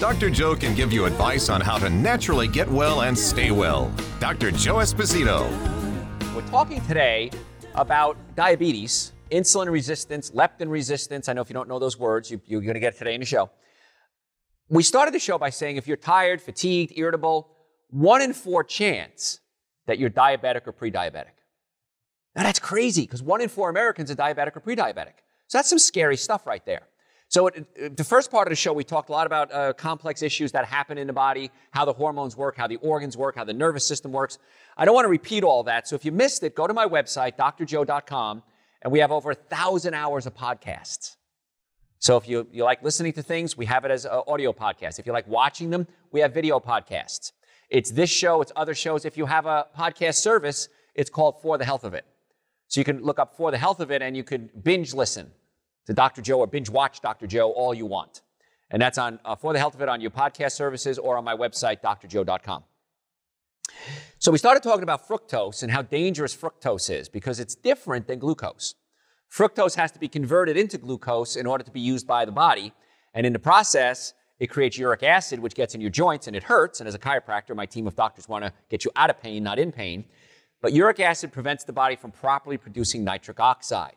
Dr. Joe can give you advice on how to naturally get well and stay well. Dr. Joe Esposito. We're talking today about diabetes, insulin resistance, leptin resistance. I know if you don't know those words, you, you're going to get it today in the show. We started the show by saying if you're tired, fatigued, irritable, one in four chance that you're diabetic or pre diabetic. Now that's crazy because one in four Americans are diabetic or pre diabetic. So that's some scary stuff right there. So, it, the first part of the show, we talked a lot about uh, complex issues that happen in the body, how the hormones work, how the organs work, how the nervous system works. I don't want to repeat all that. So, if you missed it, go to my website, drjoe.com, and we have over a thousand hours of podcasts. So, if you, you like listening to things, we have it as an audio podcast. If you like watching them, we have video podcasts. It's this show, it's other shows. If you have a podcast service, it's called For the Health of It. So, you can look up For the Health of It and you could binge listen to Dr. Joe or binge watch Dr. Joe all you want. And that's on uh, for the health of it on your podcast services or on my website, drjoe.com. So we started talking about fructose and how dangerous fructose is because it's different than glucose. Fructose has to be converted into glucose in order to be used by the body. And in the process, it creates uric acid, which gets in your joints and it hurts. And as a chiropractor, my team of doctors want to get you out of pain, not in pain. But uric acid prevents the body from properly producing nitric oxide.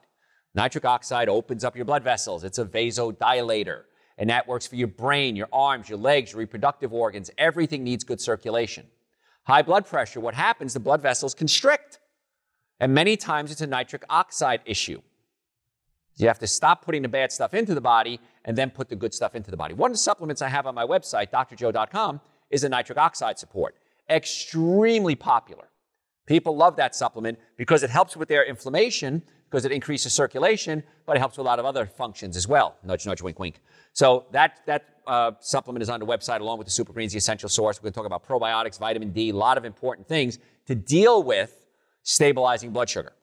Nitric oxide opens up your blood vessels. It's a vasodilator. And that works for your brain, your arms, your legs, your reproductive organs. Everything needs good circulation. High blood pressure, what happens? The blood vessels constrict. And many times it's a nitric oxide issue. You have to stop putting the bad stuff into the body and then put the good stuff into the body. One of the supplements I have on my website, drjoe.com, is a nitric oxide support. Extremely popular. People love that supplement because it helps with their inflammation because it increases circulation, but it helps with a lot of other functions as well. Nudge, nudge, wink, wink. So that, that uh, supplement is on the website along with the Super Greens, the essential source. We're going to talk about probiotics, vitamin D, a lot of important things to deal with stabilizing blood sugar.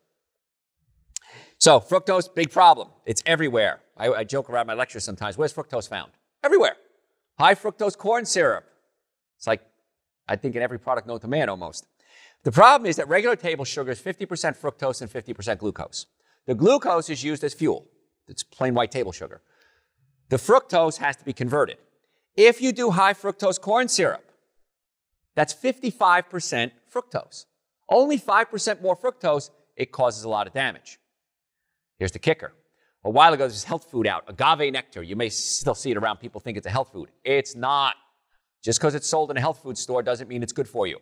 So fructose, big problem. It's everywhere. I, I joke around my lectures sometimes. Where's fructose found? Everywhere. High fructose corn syrup. It's like, I think in every product known to man almost. The problem is that regular table sugar is 50% fructose and 50% glucose. The glucose is used as fuel. It's plain white table sugar. The fructose has to be converted. If you do high fructose corn syrup, that's 55% fructose. Only 5% more fructose, it causes a lot of damage. Here's the kicker. A while ago, there's health food out, agave nectar. You may still see it around. People think it's a health food. It's not. Just because it's sold in a health food store doesn't mean it's good for you.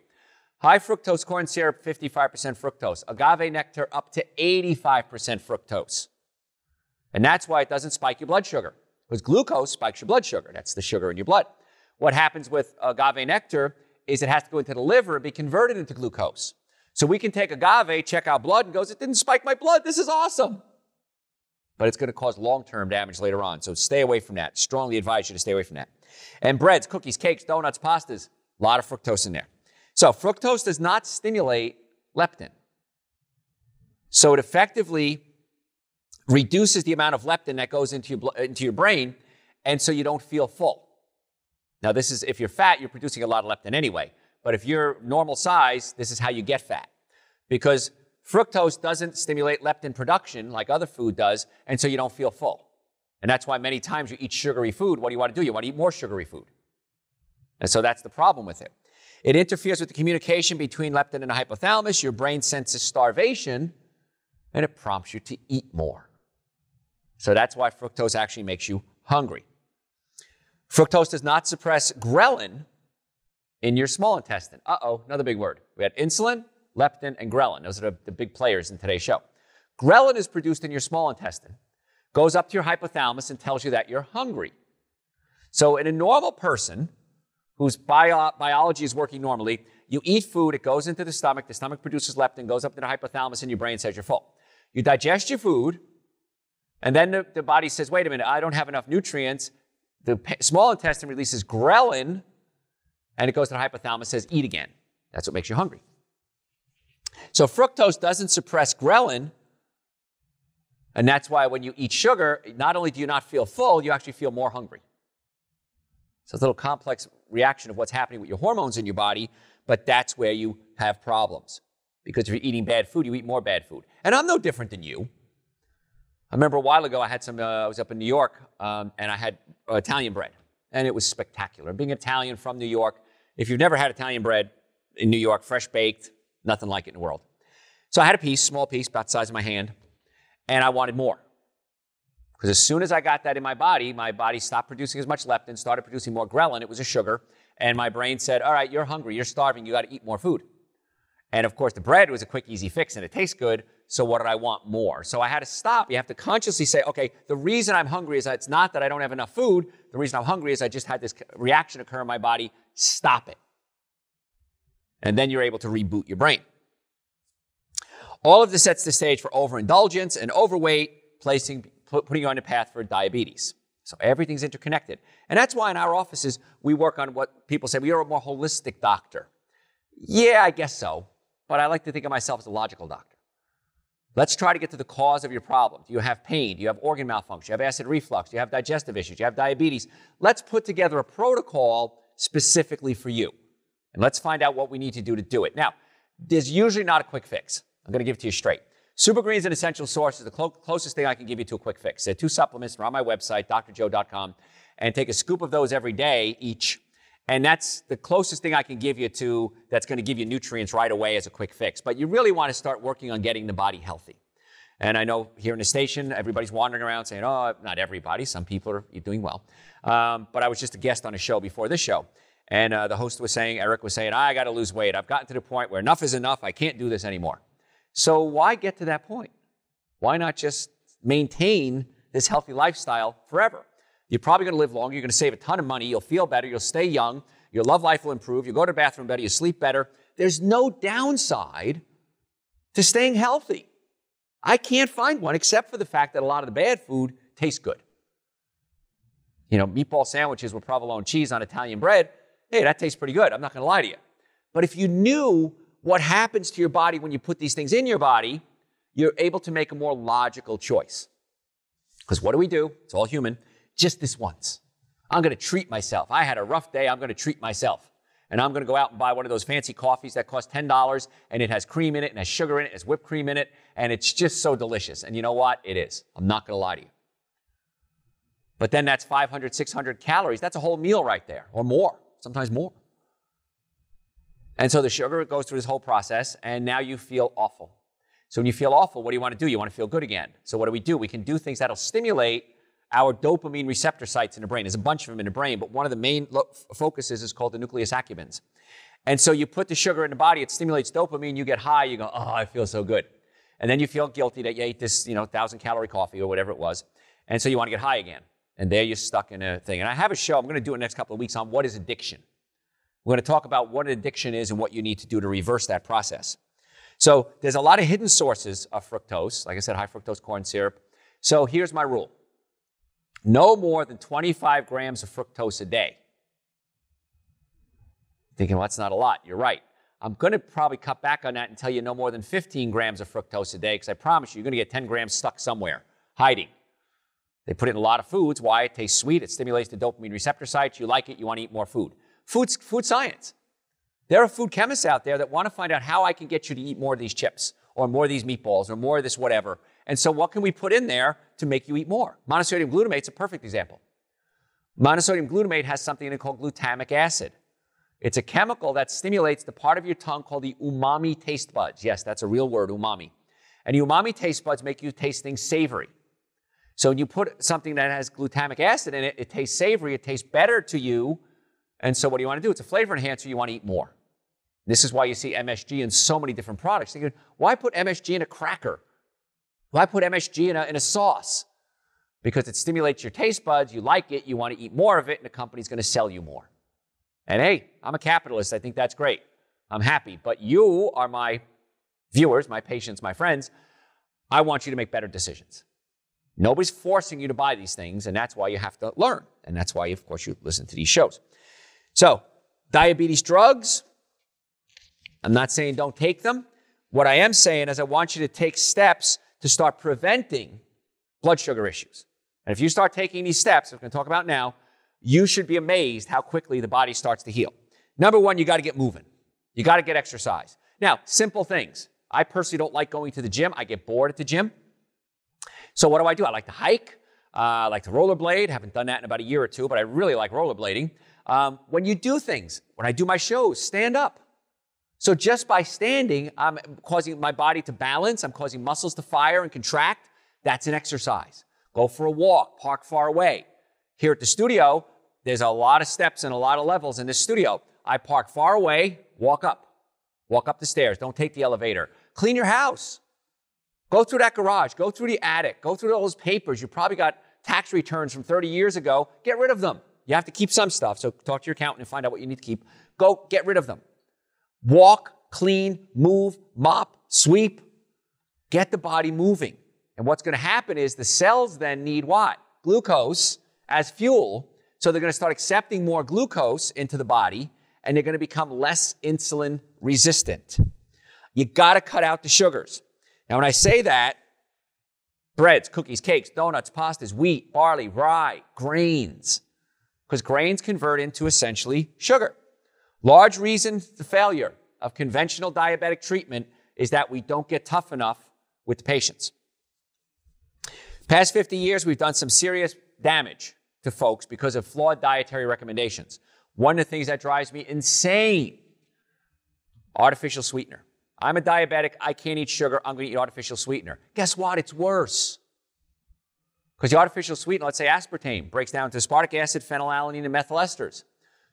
High fructose corn syrup, 55% fructose. Agave nectar, up to 85% fructose. And that's why it doesn't spike your blood sugar, because glucose spikes your blood sugar. That's the sugar in your blood. What happens with agave nectar is it has to go into the liver and be converted into glucose. So we can take agave, check our blood, and goes, it didn't spike my blood. This is awesome. But it's going to cause long-term damage later on. So stay away from that. Strongly advise you to stay away from that. And breads, cookies, cakes, donuts, pastas, a lot of fructose in there. So fructose does not stimulate leptin. So it effectively reduces the amount of leptin that goes into your, into your brain, and so you don't feel full. Now, this is if you're fat, you're producing a lot of leptin anyway. But if you're normal size, this is how you get fat. Because fructose doesn't stimulate leptin production like other food does, and so you don't feel full. And that's why many times you eat sugary food. What do you want to do? You want to eat more sugary food. And so that's the problem with it. It interferes with the communication between leptin and the hypothalamus. Your brain senses starvation and it prompts you to eat more. So that's why fructose actually makes you hungry. Fructose does not suppress ghrelin in your small intestine. Uh oh, another big word. We had insulin, leptin, and ghrelin. Those are the, the big players in today's show. Ghrelin is produced in your small intestine, goes up to your hypothalamus, and tells you that you're hungry. So, in a normal person, whose bio- biology is working normally, you eat food, it goes into the stomach, the stomach produces leptin, goes up to the hypothalamus, and your brain says you're full. You digest your food, and then the, the body says, wait a minute, I don't have enough nutrients. The p- small intestine releases ghrelin, and it goes to the hypothalamus, says, eat again. That's what makes you hungry. So fructose doesn't suppress ghrelin. And that's why when you eat sugar, not only do you not feel full, you actually feel more hungry. So it's a little complex reaction of what's happening with your hormones in your body, but that's where you have problems. Because if you're eating bad food, you eat more bad food. And I'm no different than you. I remember a while ago, I had some, uh, I was up in New York, um, and I had uh, Italian bread, and it was spectacular. Being Italian from New York, if you've never had Italian bread in New York, fresh baked, nothing like it in the world. So I had a piece, small piece, about the size of my hand, and I wanted more. Because as soon as I got that in my body, my body stopped producing as much leptin, started producing more ghrelin. It was a sugar. And my brain said, All right, you're hungry, you're starving, you got to eat more food. And of course, the bread was a quick, easy fix and it tastes good. So what did I want more? So I had to stop. You have to consciously say, okay, the reason I'm hungry is that it's not that I don't have enough food. The reason I'm hungry is I just had this reaction occur in my body. Stop it. And then you're able to reboot your brain. All of this sets the stage for overindulgence and overweight, placing, putting you on a path for diabetes. So everything's interconnected. And that's why in our offices, we work on what people say, well, you're a more holistic doctor. Yeah, I guess so. But I like to think of myself as a logical doctor. Let's try to get to the cause of your problem. Do you have pain? Do you have organ malfunction? Do you have acid reflux? Do you have digestive issues? Do you have diabetes? Let's put together a protocol specifically for you. And let's find out what we need to do to do it. Now, there's usually not a quick fix. I'm going to give it to you straight. Super Green is an essential source. Is the clo- closest thing I can give you to a quick fix. There are two supplements. They're on my website, drjoe.com, and take a scoop of those every day each. And that's the closest thing I can give you to that's going to give you nutrients right away as a quick fix. But you really want to start working on getting the body healthy. And I know here in the station, everybody's wandering around saying, oh, not everybody. Some people are doing well. Um, but I was just a guest on a show before this show. And uh, the host was saying, Eric was saying, I got to lose weight. I've gotten to the point where enough is enough. I can't do this anymore. So why get to that point? Why not just maintain this healthy lifestyle forever? You're probably going to live longer. You're going to save a ton of money. You'll feel better. You'll stay young. Your love life will improve. You'll go to the bathroom better. You sleep better. There's no downside to staying healthy. I can't find one except for the fact that a lot of the bad food tastes good. You know, meatball sandwiches with provolone cheese on Italian bread, hey, that tastes pretty good. I'm not going to lie to you. But if you knew what happens to your body when you put these things in your body, you're able to make a more logical choice. Because what do we do? It's all human. Just this once. I'm going to treat myself. I had a rough day. I'm going to treat myself. And I'm going to go out and buy one of those fancy coffees that cost $10 and it has cream in it and has sugar in it, it has whipped cream in it, and it's just so delicious. And you know what? It is. I'm not going to lie to you. But then that's 500, 600 calories. That's a whole meal right there, or more, sometimes more. And so the sugar goes through this whole process, and now you feel awful. So when you feel awful, what do you want to do? You want to feel good again. So what do we do? We can do things that'll stimulate our dopamine receptor sites in the brain. There's a bunch of them in the brain, but one of the main lo- focuses is called the nucleus accumbens. And so you put the sugar in the body, it stimulates dopamine, you get high, you go, oh, I feel so good. And then you feel guilty that you ate this, you know, thousand calorie coffee or whatever it was. And so you want to get high again. And there you're stuck in a thing. And I have a show, I'm going to do it in the next couple of weeks on what is addiction. We're going to talk about what an addiction is and what you need to do to reverse that process. So there's a lot of hidden sources of fructose, like I said, high fructose corn syrup. So here's my rule. No more than 25 grams of fructose a day. Thinking, well, that's not a lot. You're right. I'm going to probably cut back on that and tell you no more than 15 grams of fructose a day because I promise you, you're going to get 10 grams stuck somewhere, hiding. They put it in a lot of foods. Why? It tastes sweet. It stimulates the dopamine receptor sites. You like it. You want to eat more food. Food, food science. There are food chemists out there that want to find out how I can get you to eat more of these chips or more of these meatballs or more of this whatever. And so what can we put in there to make you eat more? Monosodium glutamate is a perfect example. Monosodium glutamate has something in it called glutamic acid. It's a chemical that stimulates the part of your tongue called the umami taste buds. Yes, that's a real word, umami. And the umami taste buds make you taste things savory. So when you put something that has glutamic acid in it, it tastes savory, it tastes better to you and so what do you want to do? It's a flavor enhancer. You want to eat more. This is why you see MSG in so many different products. Why put MSG in a cracker? Why put MSG in a, in a sauce? Because it stimulates your taste buds. You like it. You want to eat more of it, and the company's going to sell you more. And hey, I'm a capitalist. I think that's great. I'm happy. But you are my viewers, my patients, my friends. I want you to make better decisions. Nobody's forcing you to buy these things, and that's why you have to learn. And that's why, of course, you listen to these shows. So, diabetes drugs, I'm not saying don't take them, What I am saying is, I want you to take steps to start preventing blood sugar issues. And if you start taking these steps, I'm going to talk about now, you should be amazed how quickly the body starts to heal. Number one, you got to get moving. You got to get exercise. Now, simple things. I personally don't like going to the gym. I get bored at the gym. So what do I do? I like to hike. Uh, I like to rollerblade. Haven't done that in about a year or two, but I really like rollerblading. Um, when you do things, when I do my shows, stand up. So just by standing, I'm causing my body to balance. I'm causing muscles to fire and contract. That's an exercise. Go for a walk, park far away. Here at the studio, there's a lot of steps and a lot of levels in this studio. I park far away, walk up. Walk up the stairs. Don't take the elevator. Clean your house. Go through that garage. Go through the attic. Go through all those papers. You probably got tax returns from 30 years ago. Get rid of them. You have to keep some stuff. So talk to your accountant and find out what you need to keep. Go get rid of them. Walk, clean, move, mop, sweep. Get the body moving. And what's going to happen is the cells then need what? Glucose as fuel. So they're going to start accepting more glucose into the body and they're going to become less insulin resistant. You got to cut out the sugars. Now, when I say that, breads, cookies, cakes, donuts, pastas, wheat, barley, rye, grains, because grains convert into essentially sugar. Large reason the failure of conventional diabetic treatment is that we don't get tough enough with the patients. Past 50 years, we've done some serious damage to folks because of flawed dietary recommendations. One of the things that drives me insane artificial sweetener. I'm a diabetic. I can't eat sugar. I'm going to eat artificial sweetener. Guess what? It's worse. Because the artificial sweetener, let's say aspartame, breaks down to aspartic acid, phenylalanine, and methyl esters.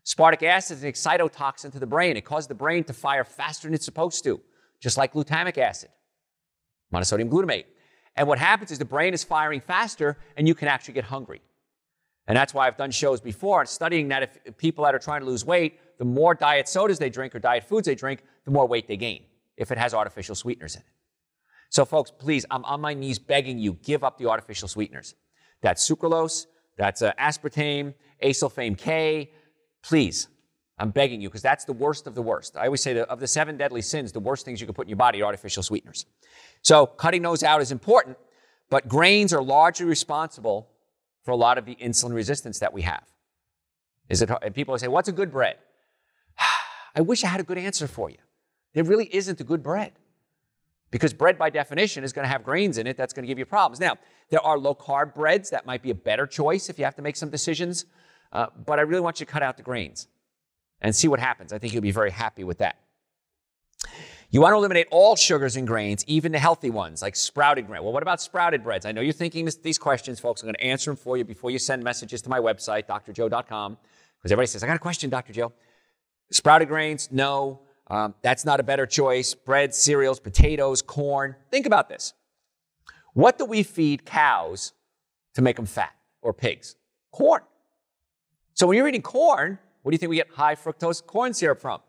Aspartic acid is an excitotoxin to the brain. It causes the brain to fire faster than it's supposed to, just like glutamic acid, monosodium glutamate. And what happens is the brain is firing faster, and you can actually get hungry. And that's why I've done shows before studying that if, if people that are trying to lose weight, the more diet sodas they drink or diet foods they drink, the more weight they gain if it has artificial sweeteners in it. So, folks, please, I'm on my knees begging you, give up the artificial sweeteners. That's sucralose, that's uh, aspartame, acesulfame K. Please, I'm begging you, because that's the worst of the worst. I always say that of the seven deadly sins, the worst things you can put in your body are artificial sweeteners. So, cutting those out is important, but grains are largely responsible for a lot of the insulin resistance that we have. Is it, and people say, What's a good bread? I wish I had a good answer for you. There really isn't a good bread. Because bread, by definition, is going to have grains in it that's going to give you problems. Now, there are low carb breads that might be a better choice if you have to make some decisions, uh, but I really want you to cut out the grains and see what happens. I think you'll be very happy with that. You want to eliminate all sugars and grains, even the healthy ones, like sprouted grain. Well, what about sprouted breads? I know you're thinking this, these questions, folks. I'm going to answer them for you before you send messages to my website, drjoe.com, because everybody says, I got a question, Dr. Joe. Sprouted grains, no. Um, that's not a better choice. Bread, cereals, potatoes, corn. Think about this. What do we feed cows to make them fat or pigs? Corn. So when you're eating corn, what do you think we get high fructose corn syrup from?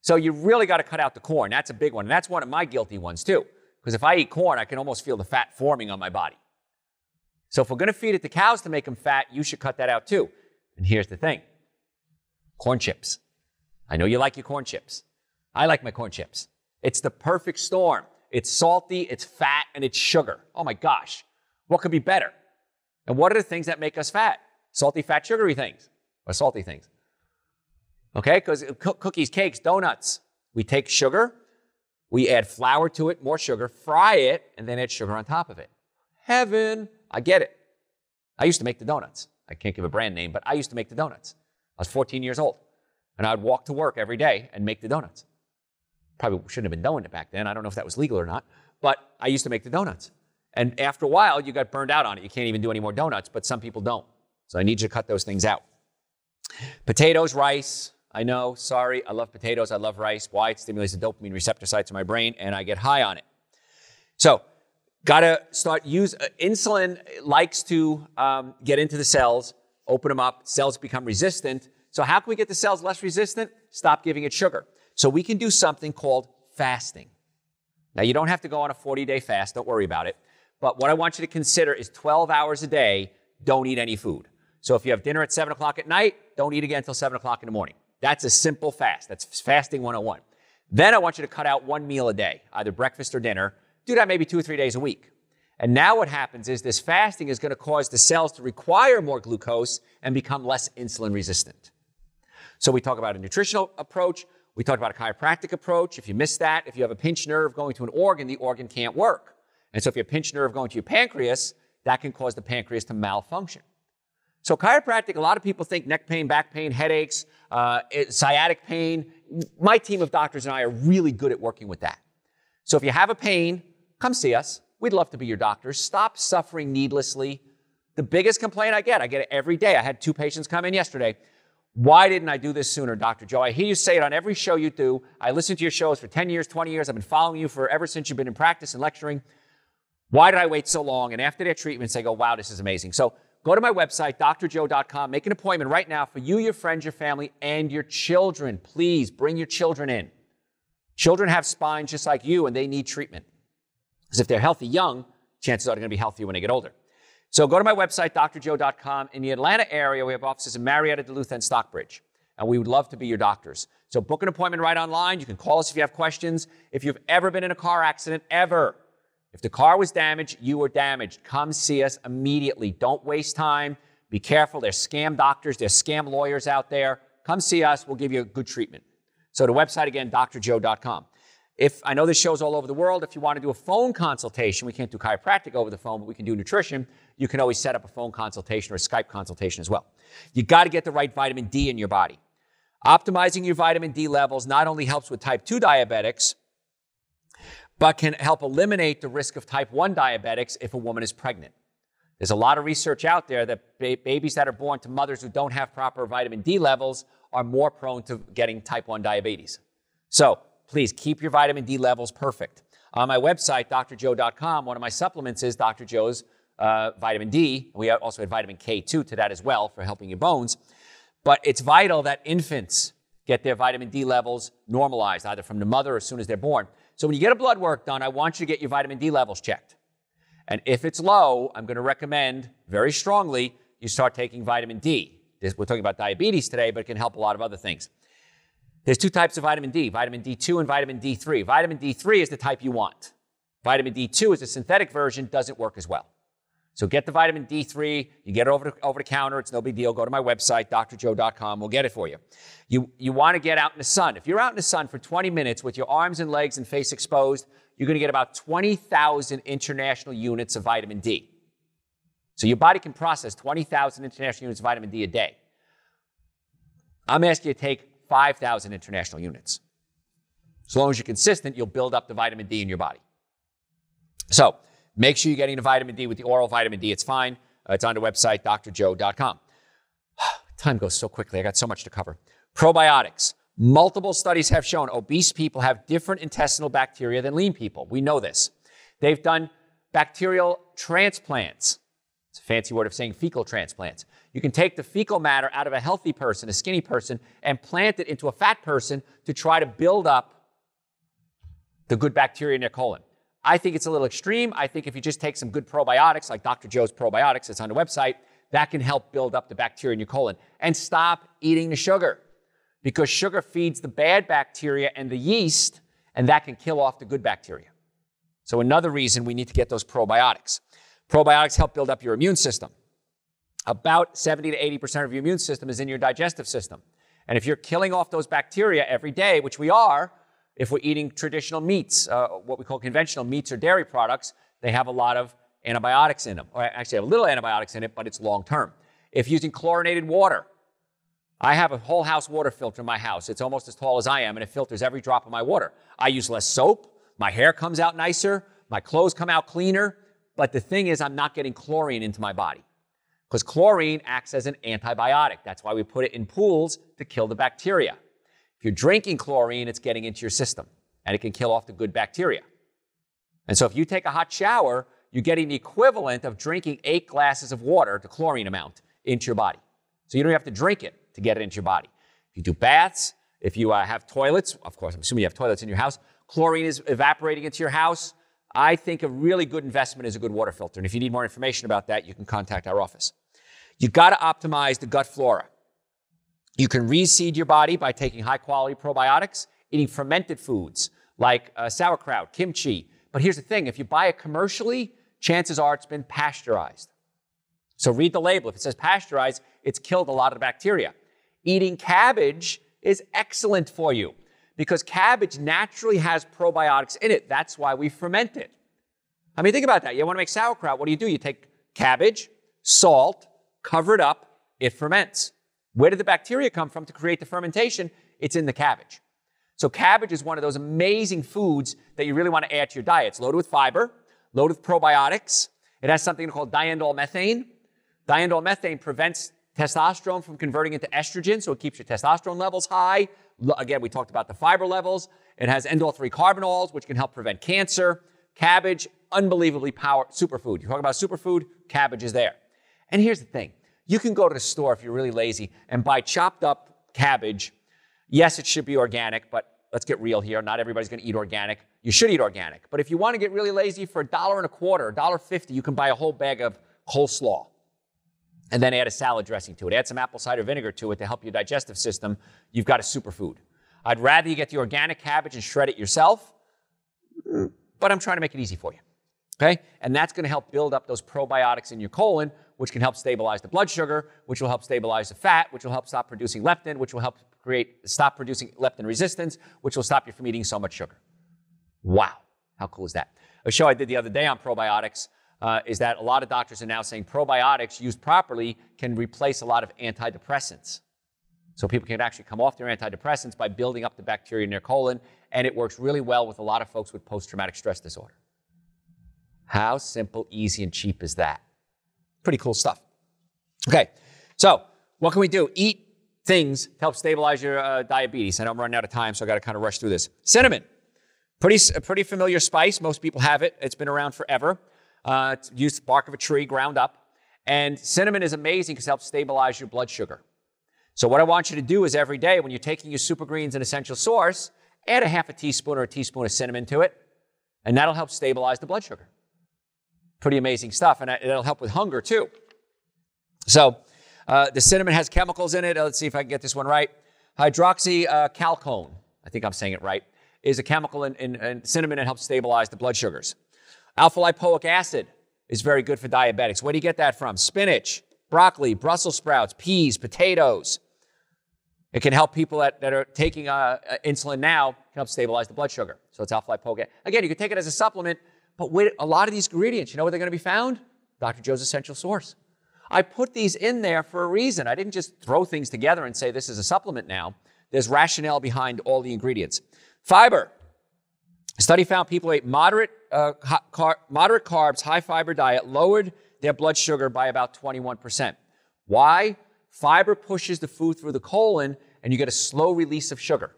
So you really got to cut out the corn. That's a big one. And that's one of my guilty ones too. Because if I eat corn, I can almost feel the fat forming on my body. So if we're going to feed it to cows to make them fat, you should cut that out too. And here's the thing corn chips. I know you like your corn chips. I like my corn chips. It's the perfect storm. It's salty, it's fat, and it's sugar. Oh my gosh. What could be better? And what are the things that make us fat? Salty, fat, sugary things or salty things. Okay, because cookies, cakes, donuts, we take sugar, we add flour to it, more sugar, fry it, and then add sugar on top of it. Heaven. I get it. I used to make the donuts. I can't give a brand name, but I used to make the donuts. I was 14 years old, and I would walk to work every day and make the donuts. Probably shouldn't have been doing it back then. I don't know if that was legal or not, but I used to make the donuts. And after a while, you got burned out on it. You can't even do any more donuts, but some people don't. So I need you to cut those things out. Potatoes, rice, I know, sorry, I love potatoes, I love rice. Why? It stimulates the dopamine receptor sites in my brain and I get high on it. So, gotta start use uh, insulin likes to um, get into the cells, open them up, cells become resistant. So, how can we get the cells less resistant? Stop giving it sugar. So, we can do something called fasting. Now, you don't have to go on a 40 day fast, don't worry about it. But what I want you to consider is 12 hours a day, don't eat any food. So, if you have dinner at 7 o'clock at night, don't eat again until 7 o'clock in the morning. That's a simple fast. That's fasting 101. Then I want you to cut out one meal a day, either breakfast or dinner. Do that maybe two or three days a week. And now what happens is this fasting is going to cause the cells to require more glucose and become less insulin resistant. So we talk about a nutritional approach. We talked about a chiropractic approach. If you miss that, if you have a pinched nerve going to an organ, the organ can't work. And so if you have a pinched nerve going to your pancreas, that can cause the pancreas to malfunction. So chiropractic, a lot of people think neck pain, back pain, headaches, uh, sciatic pain. My team of doctors and I are really good at working with that. So if you have a pain, come see us. We'd love to be your doctors. Stop suffering needlessly. The biggest complaint I get, I get it every day. I had two patients come in yesterday. Why didn't I do this sooner, Dr. Joe? I hear you say it on every show you do. I listen to your shows for 10 years, 20 years. I've been following you for ever since you've been in practice and lecturing. Why did I wait so long? And after their treatments, they go, wow, this is amazing. So go to my website, drjoe.com, make an appointment right now for you, your friends, your family, and your children. Please bring your children in. Children have spines just like you, and they need treatment. Because if they're healthy young, chances are they're going to be healthy when they get older. So go to my website, drjoe.com. In the Atlanta area, we have offices in Marietta, Duluth, and Stockbridge. And we would love to be your doctors. So book an appointment right online. You can call us if you have questions. If you've ever been in a car accident, ever, if the car was damaged, you were damaged. Come see us immediately. Don't waste time. Be careful. There's scam doctors, there's scam lawyers out there. Come see us. We'll give you a good treatment. So the website again, drjoe.com. If I know this show's all over the world, if you want to do a phone consultation, we can't do chiropractic over the phone, but we can do nutrition. You can always set up a phone consultation or a Skype consultation as well. You got to get the right vitamin D in your body. Optimizing your vitamin D levels not only helps with type 2 diabetics, but can help eliminate the risk of type 1 diabetics if a woman is pregnant. There's a lot of research out there that ba- babies that are born to mothers who don't have proper vitamin D levels are more prone to getting type 1 diabetes. So please keep your vitamin D levels perfect. On my website, drjoe.com, one of my supplements is Dr. Joe's uh, vitamin D. We also add vitamin K2 to that as well for helping your bones. But it's vital that infants get their vitamin D levels normalized, either from the mother or as soon as they're born. So when you get a blood work done, I want you to get your vitamin D levels checked. And if it's low, I'm going to recommend very strongly you start taking vitamin D. We're talking about diabetes today, but it can help a lot of other things. There's two types of vitamin D, vitamin D2 and vitamin D3. Vitamin D3 is the type you want. Vitamin D2 is a synthetic version, doesn't work as well. So get the vitamin D3. You get it over, over the counter. It's no big deal. Go to my website, drjoe.com. We'll get it for you. You, you want to get out in the sun. If you're out in the sun for 20 minutes with your arms and legs and face exposed, you're going to get about 20,000 international units of vitamin D. So your body can process 20,000 international units of vitamin D a day. I'm asking you to take 5,000 international units. As long as you're consistent, you'll build up the vitamin D in your body. So, Make sure you're getting a vitamin D with the oral vitamin D. It's fine. Uh, it's on the website, drjoe.com. Time goes so quickly. I got so much to cover. Probiotics. Multiple studies have shown obese people have different intestinal bacteria than lean people. We know this. They've done bacterial transplants. It's a fancy word of saying fecal transplants. You can take the fecal matter out of a healthy person, a skinny person, and plant it into a fat person to try to build up the good bacteria in their colon. I think it's a little extreme. I think if you just take some good probiotics, like Dr. Joe's probiotics, it's on the website, that can help build up the bacteria in your colon. And stop eating the sugar because sugar feeds the bad bacteria and the yeast, and that can kill off the good bacteria. So, another reason we need to get those probiotics. Probiotics help build up your immune system. About 70 to 80% of your immune system is in your digestive system. And if you're killing off those bacteria every day, which we are, if we're eating traditional meats, uh, what we call conventional meats or dairy products, they have a lot of antibiotics in them, or actually have a little antibiotics in it, but it's long term. If using chlorinated water, I have a whole house water filter in my house. It's almost as tall as I am, and it filters every drop of my water. I use less soap. My hair comes out nicer. My clothes come out cleaner. But the thing is, I'm not getting chlorine into my body because chlorine acts as an antibiotic. That's why we put it in pools to kill the bacteria. If you're drinking chlorine, it's getting into your system and it can kill off the good bacteria. And so if you take a hot shower, you're getting the equivalent of drinking eight glasses of water, the chlorine amount, into your body. So you don't have to drink it to get it into your body. If you do baths, if you uh, have toilets, of course, I'm assuming you have toilets in your house, chlorine is evaporating into your house. I think a really good investment is a good water filter. And if you need more information about that, you can contact our office. You've got to optimize the gut flora. You can reseed your body by taking high quality probiotics eating fermented foods like uh, sauerkraut, kimchi. But here's the thing if you buy it commercially, chances are it's been pasteurized. So read the label. If it says pasteurized, it's killed a lot of the bacteria. Eating cabbage is excellent for you because cabbage naturally has probiotics in it. That's why we ferment it. I mean, think about that. You want to make sauerkraut. What do you do? You take cabbage, salt, cover it up, it ferments. Where did the bacteria come from to create the fermentation? It's in the cabbage. So, cabbage is one of those amazing foods that you really want to add to your diet. It's loaded with fiber, loaded with probiotics. It has something called diindole methane. Diindole methane prevents testosterone from converting into estrogen, so it keeps your testosterone levels high. Again, we talked about the fiber levels. It has indole 3 carbinols, which can help prevent cancer. Cabbage, unbelievably power superfood. You talk about superfood, cabbage is there. And here's the thing you can go to the store if you're really lazy and buy chopped up cabbage. Yes, it should be organic, but let's get real here. Not everybody's going to eat organic. You should eat organic. But if you want to get really lazy for a dollar and a quarter, a dollar fifty, you can buy a whole bag of coleslaw and then add a salad dressing to it. Add some apple cider vinegar to it to help your digestive system. You've got a superfood. I'd rather you get the organic cabbage and shred it yourself, but I'm trying to make it easy for you. Okay? And that's going to help build up those probiotics in your colon, which can help stabilize the blood sugar, which will help stabilize the fat, which will help stop producing leptin, which will help create stop producing leptin resistance, which will stop you from eating so much sugar. Wow. How cool is that? A show I did the other day on probiotics uh, is that a lot of doctors are now saying probiotics used properly can replace a lot of antidepressants. So people can actually come off their antidepressants by building up the bacteria in their colon, and it works really well with a lot of folks with post-traumatic stress disorder. How simple, easy, and cheap is that? Pretty cool stuff. Okay, so what can we do? Eat things to help stabilize your uh, diabetes. I know I'm running out of time, so I got to kind of rush through this. Cinnamon, pretty, a pretty familiar spice. Most people have it. It's been around forever. Uh, it's used bark of a tree ground up. And cinnamon is amazing because it helps stabilize your blood sugar. So what I want you to do is every day when you're taking your super greens and essential source, add a half a teaspoon or a teaspoon of cinnamon to it, and that'll help stabilize the blood sugar. Pretty amazing stuff, and it'll help with hunger too. So uh, the cinnamon has chemicals in it. Let's see if I can get this one right. Hydroxychalcone, uh, I think I'm saying it right, is a chemical in, in, in cinnamon that helps stabilize the blood sugars. Alpha lipoic acid is very good for diabetics. Where do you get that from? Spinach, broccoli, Brussels sprouts, peas, potatoes. It can help people that, that are taking uh, uh insulin now, can help stabilize the blood sugar. So it's alpha lipoic acid. Again, you can take it as a supplement, but with a lot of these ingredients, you know where they're going to be found? Dr. Joe's Essential Source. I put these in there for a reason. I didn't just throw things together and say this is a supplement now. There's rationale behind all the ingredients. Fiber. A study found people ate moderate, uh, car- moderate carbs, high fiber diet lowered their blood sugar by about 21%. Why? Fiber pushes the food through the colon and you get a slow release of sugar.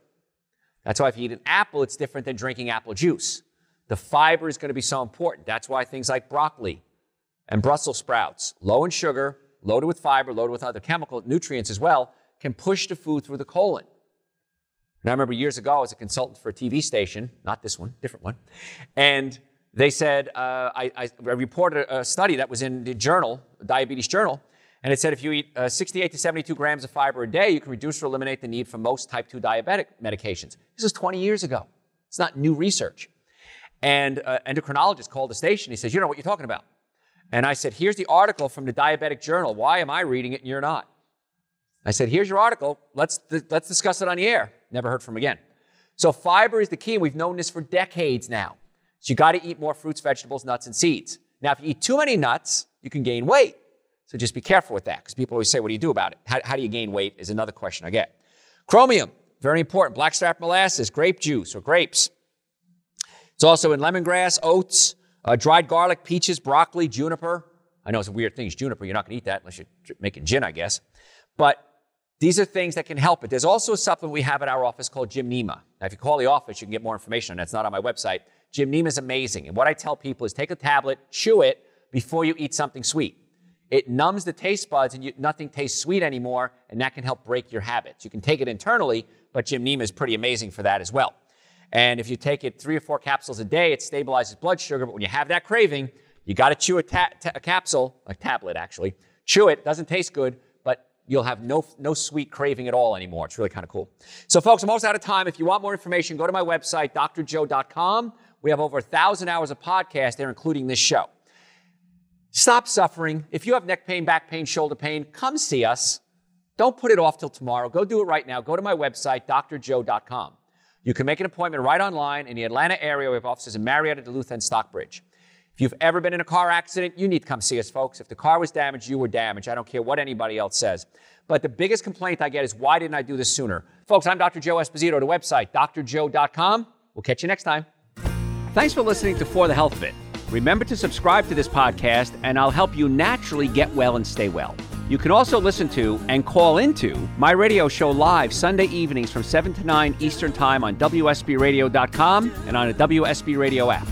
That's why if you eat an apple, it's different than drinking apple juice. The fiber is going to be so important. That's why things like broccoli and Brussels sprouts, low in sugar, loaded with fiber, loaded with other chemical nutrients as well, can push the food through the colon. And I remember years ago, I was a consultant for a TV station, not this one, different one, and they said, uh, I, I, reported a study that was in the journal, Diabetes Journal, and it said if you eat uh, 68 to 72 grams of fiber a day, you can reduce or eliminate the need for most type 2 diabetic medications. This is 20 years ago. It's not new research. And uh, endocrinologist called the station. He says, You know what you're talking about. And I said, Here's the article from the Diabetic Journal. Why am I reading it and you're not? I said, Here's your article. Let's, th- let's discuss it on the air. Never heard from again. So fiber is the key. We've known this for decades now. So you got to eat more fruits, vegetables, nuts, and seeds. Now, if you eat too many nuts, you can gain weight. So just be careful with that because people always say, what do you do about it? How, how do you gain weight is another question I get. Chromium, very important. Blackstrap molasses, grape juice or grapes. It's also in lemongrass, oats, uh, dried garlic, peaches, broccoli, juniper. I know it's a weird thing. It's juniper. You're not going to eat that unless you're making gin, I guess. But these are things that can help it. There's also a supplement we have at our office called Gymnema. Now, if you call the office, you can get more information on it. It's not on my website. Gymnema is amazing. And what I tell people is take a tablet, chew it before you eat something sweet. It numbs the taste buds and you, nothing tastes sweet anymore, and that can help break your habits. You can take it internally, but Gymnema is pretty amazing for that as well. And if you take it three or four capsules a day, it stabilizes blood sugar. But when you have that craving, you got to chew a, ta- ta- a capsule, a tablet actually. Chew it, doesn't taste good, but you'll have no, no sweet craving at all anymore. It's really kind of cool. So, folks, I'm almost out of time. If you want more information, go to my website, drjoe.com. We have over a thousand hours of podcast there, including this show. Stop suffering. If you have neck pain, back pain, shoulder pain, come see us. Don't put it off till tomorrow. Go do it right now. Go to my website, drjoe.com. You can make an appointment right online in the Atlanta area. We have offices in Marietta, Duluth, and Stockbridge. If you've ever been in a car accident, you need to come see us, folks. If the car was damaged, you were damaged. I don't care what anybody else says. But the biggest complaint I get is, why didn't I do this sooner? Folks, I'm Dr. Joe Esposito. The website, drjoe.com. We'll catch you next time. Thanks for listening to For the Health of It. Remember to subscribe to this podcast, and I'll help you naturally get well and stay well. You can also listen to and call into my radio show live Sunday evenings from 7 to 9 Eastern Time on WSBRadio.com and on the WSB Radio app.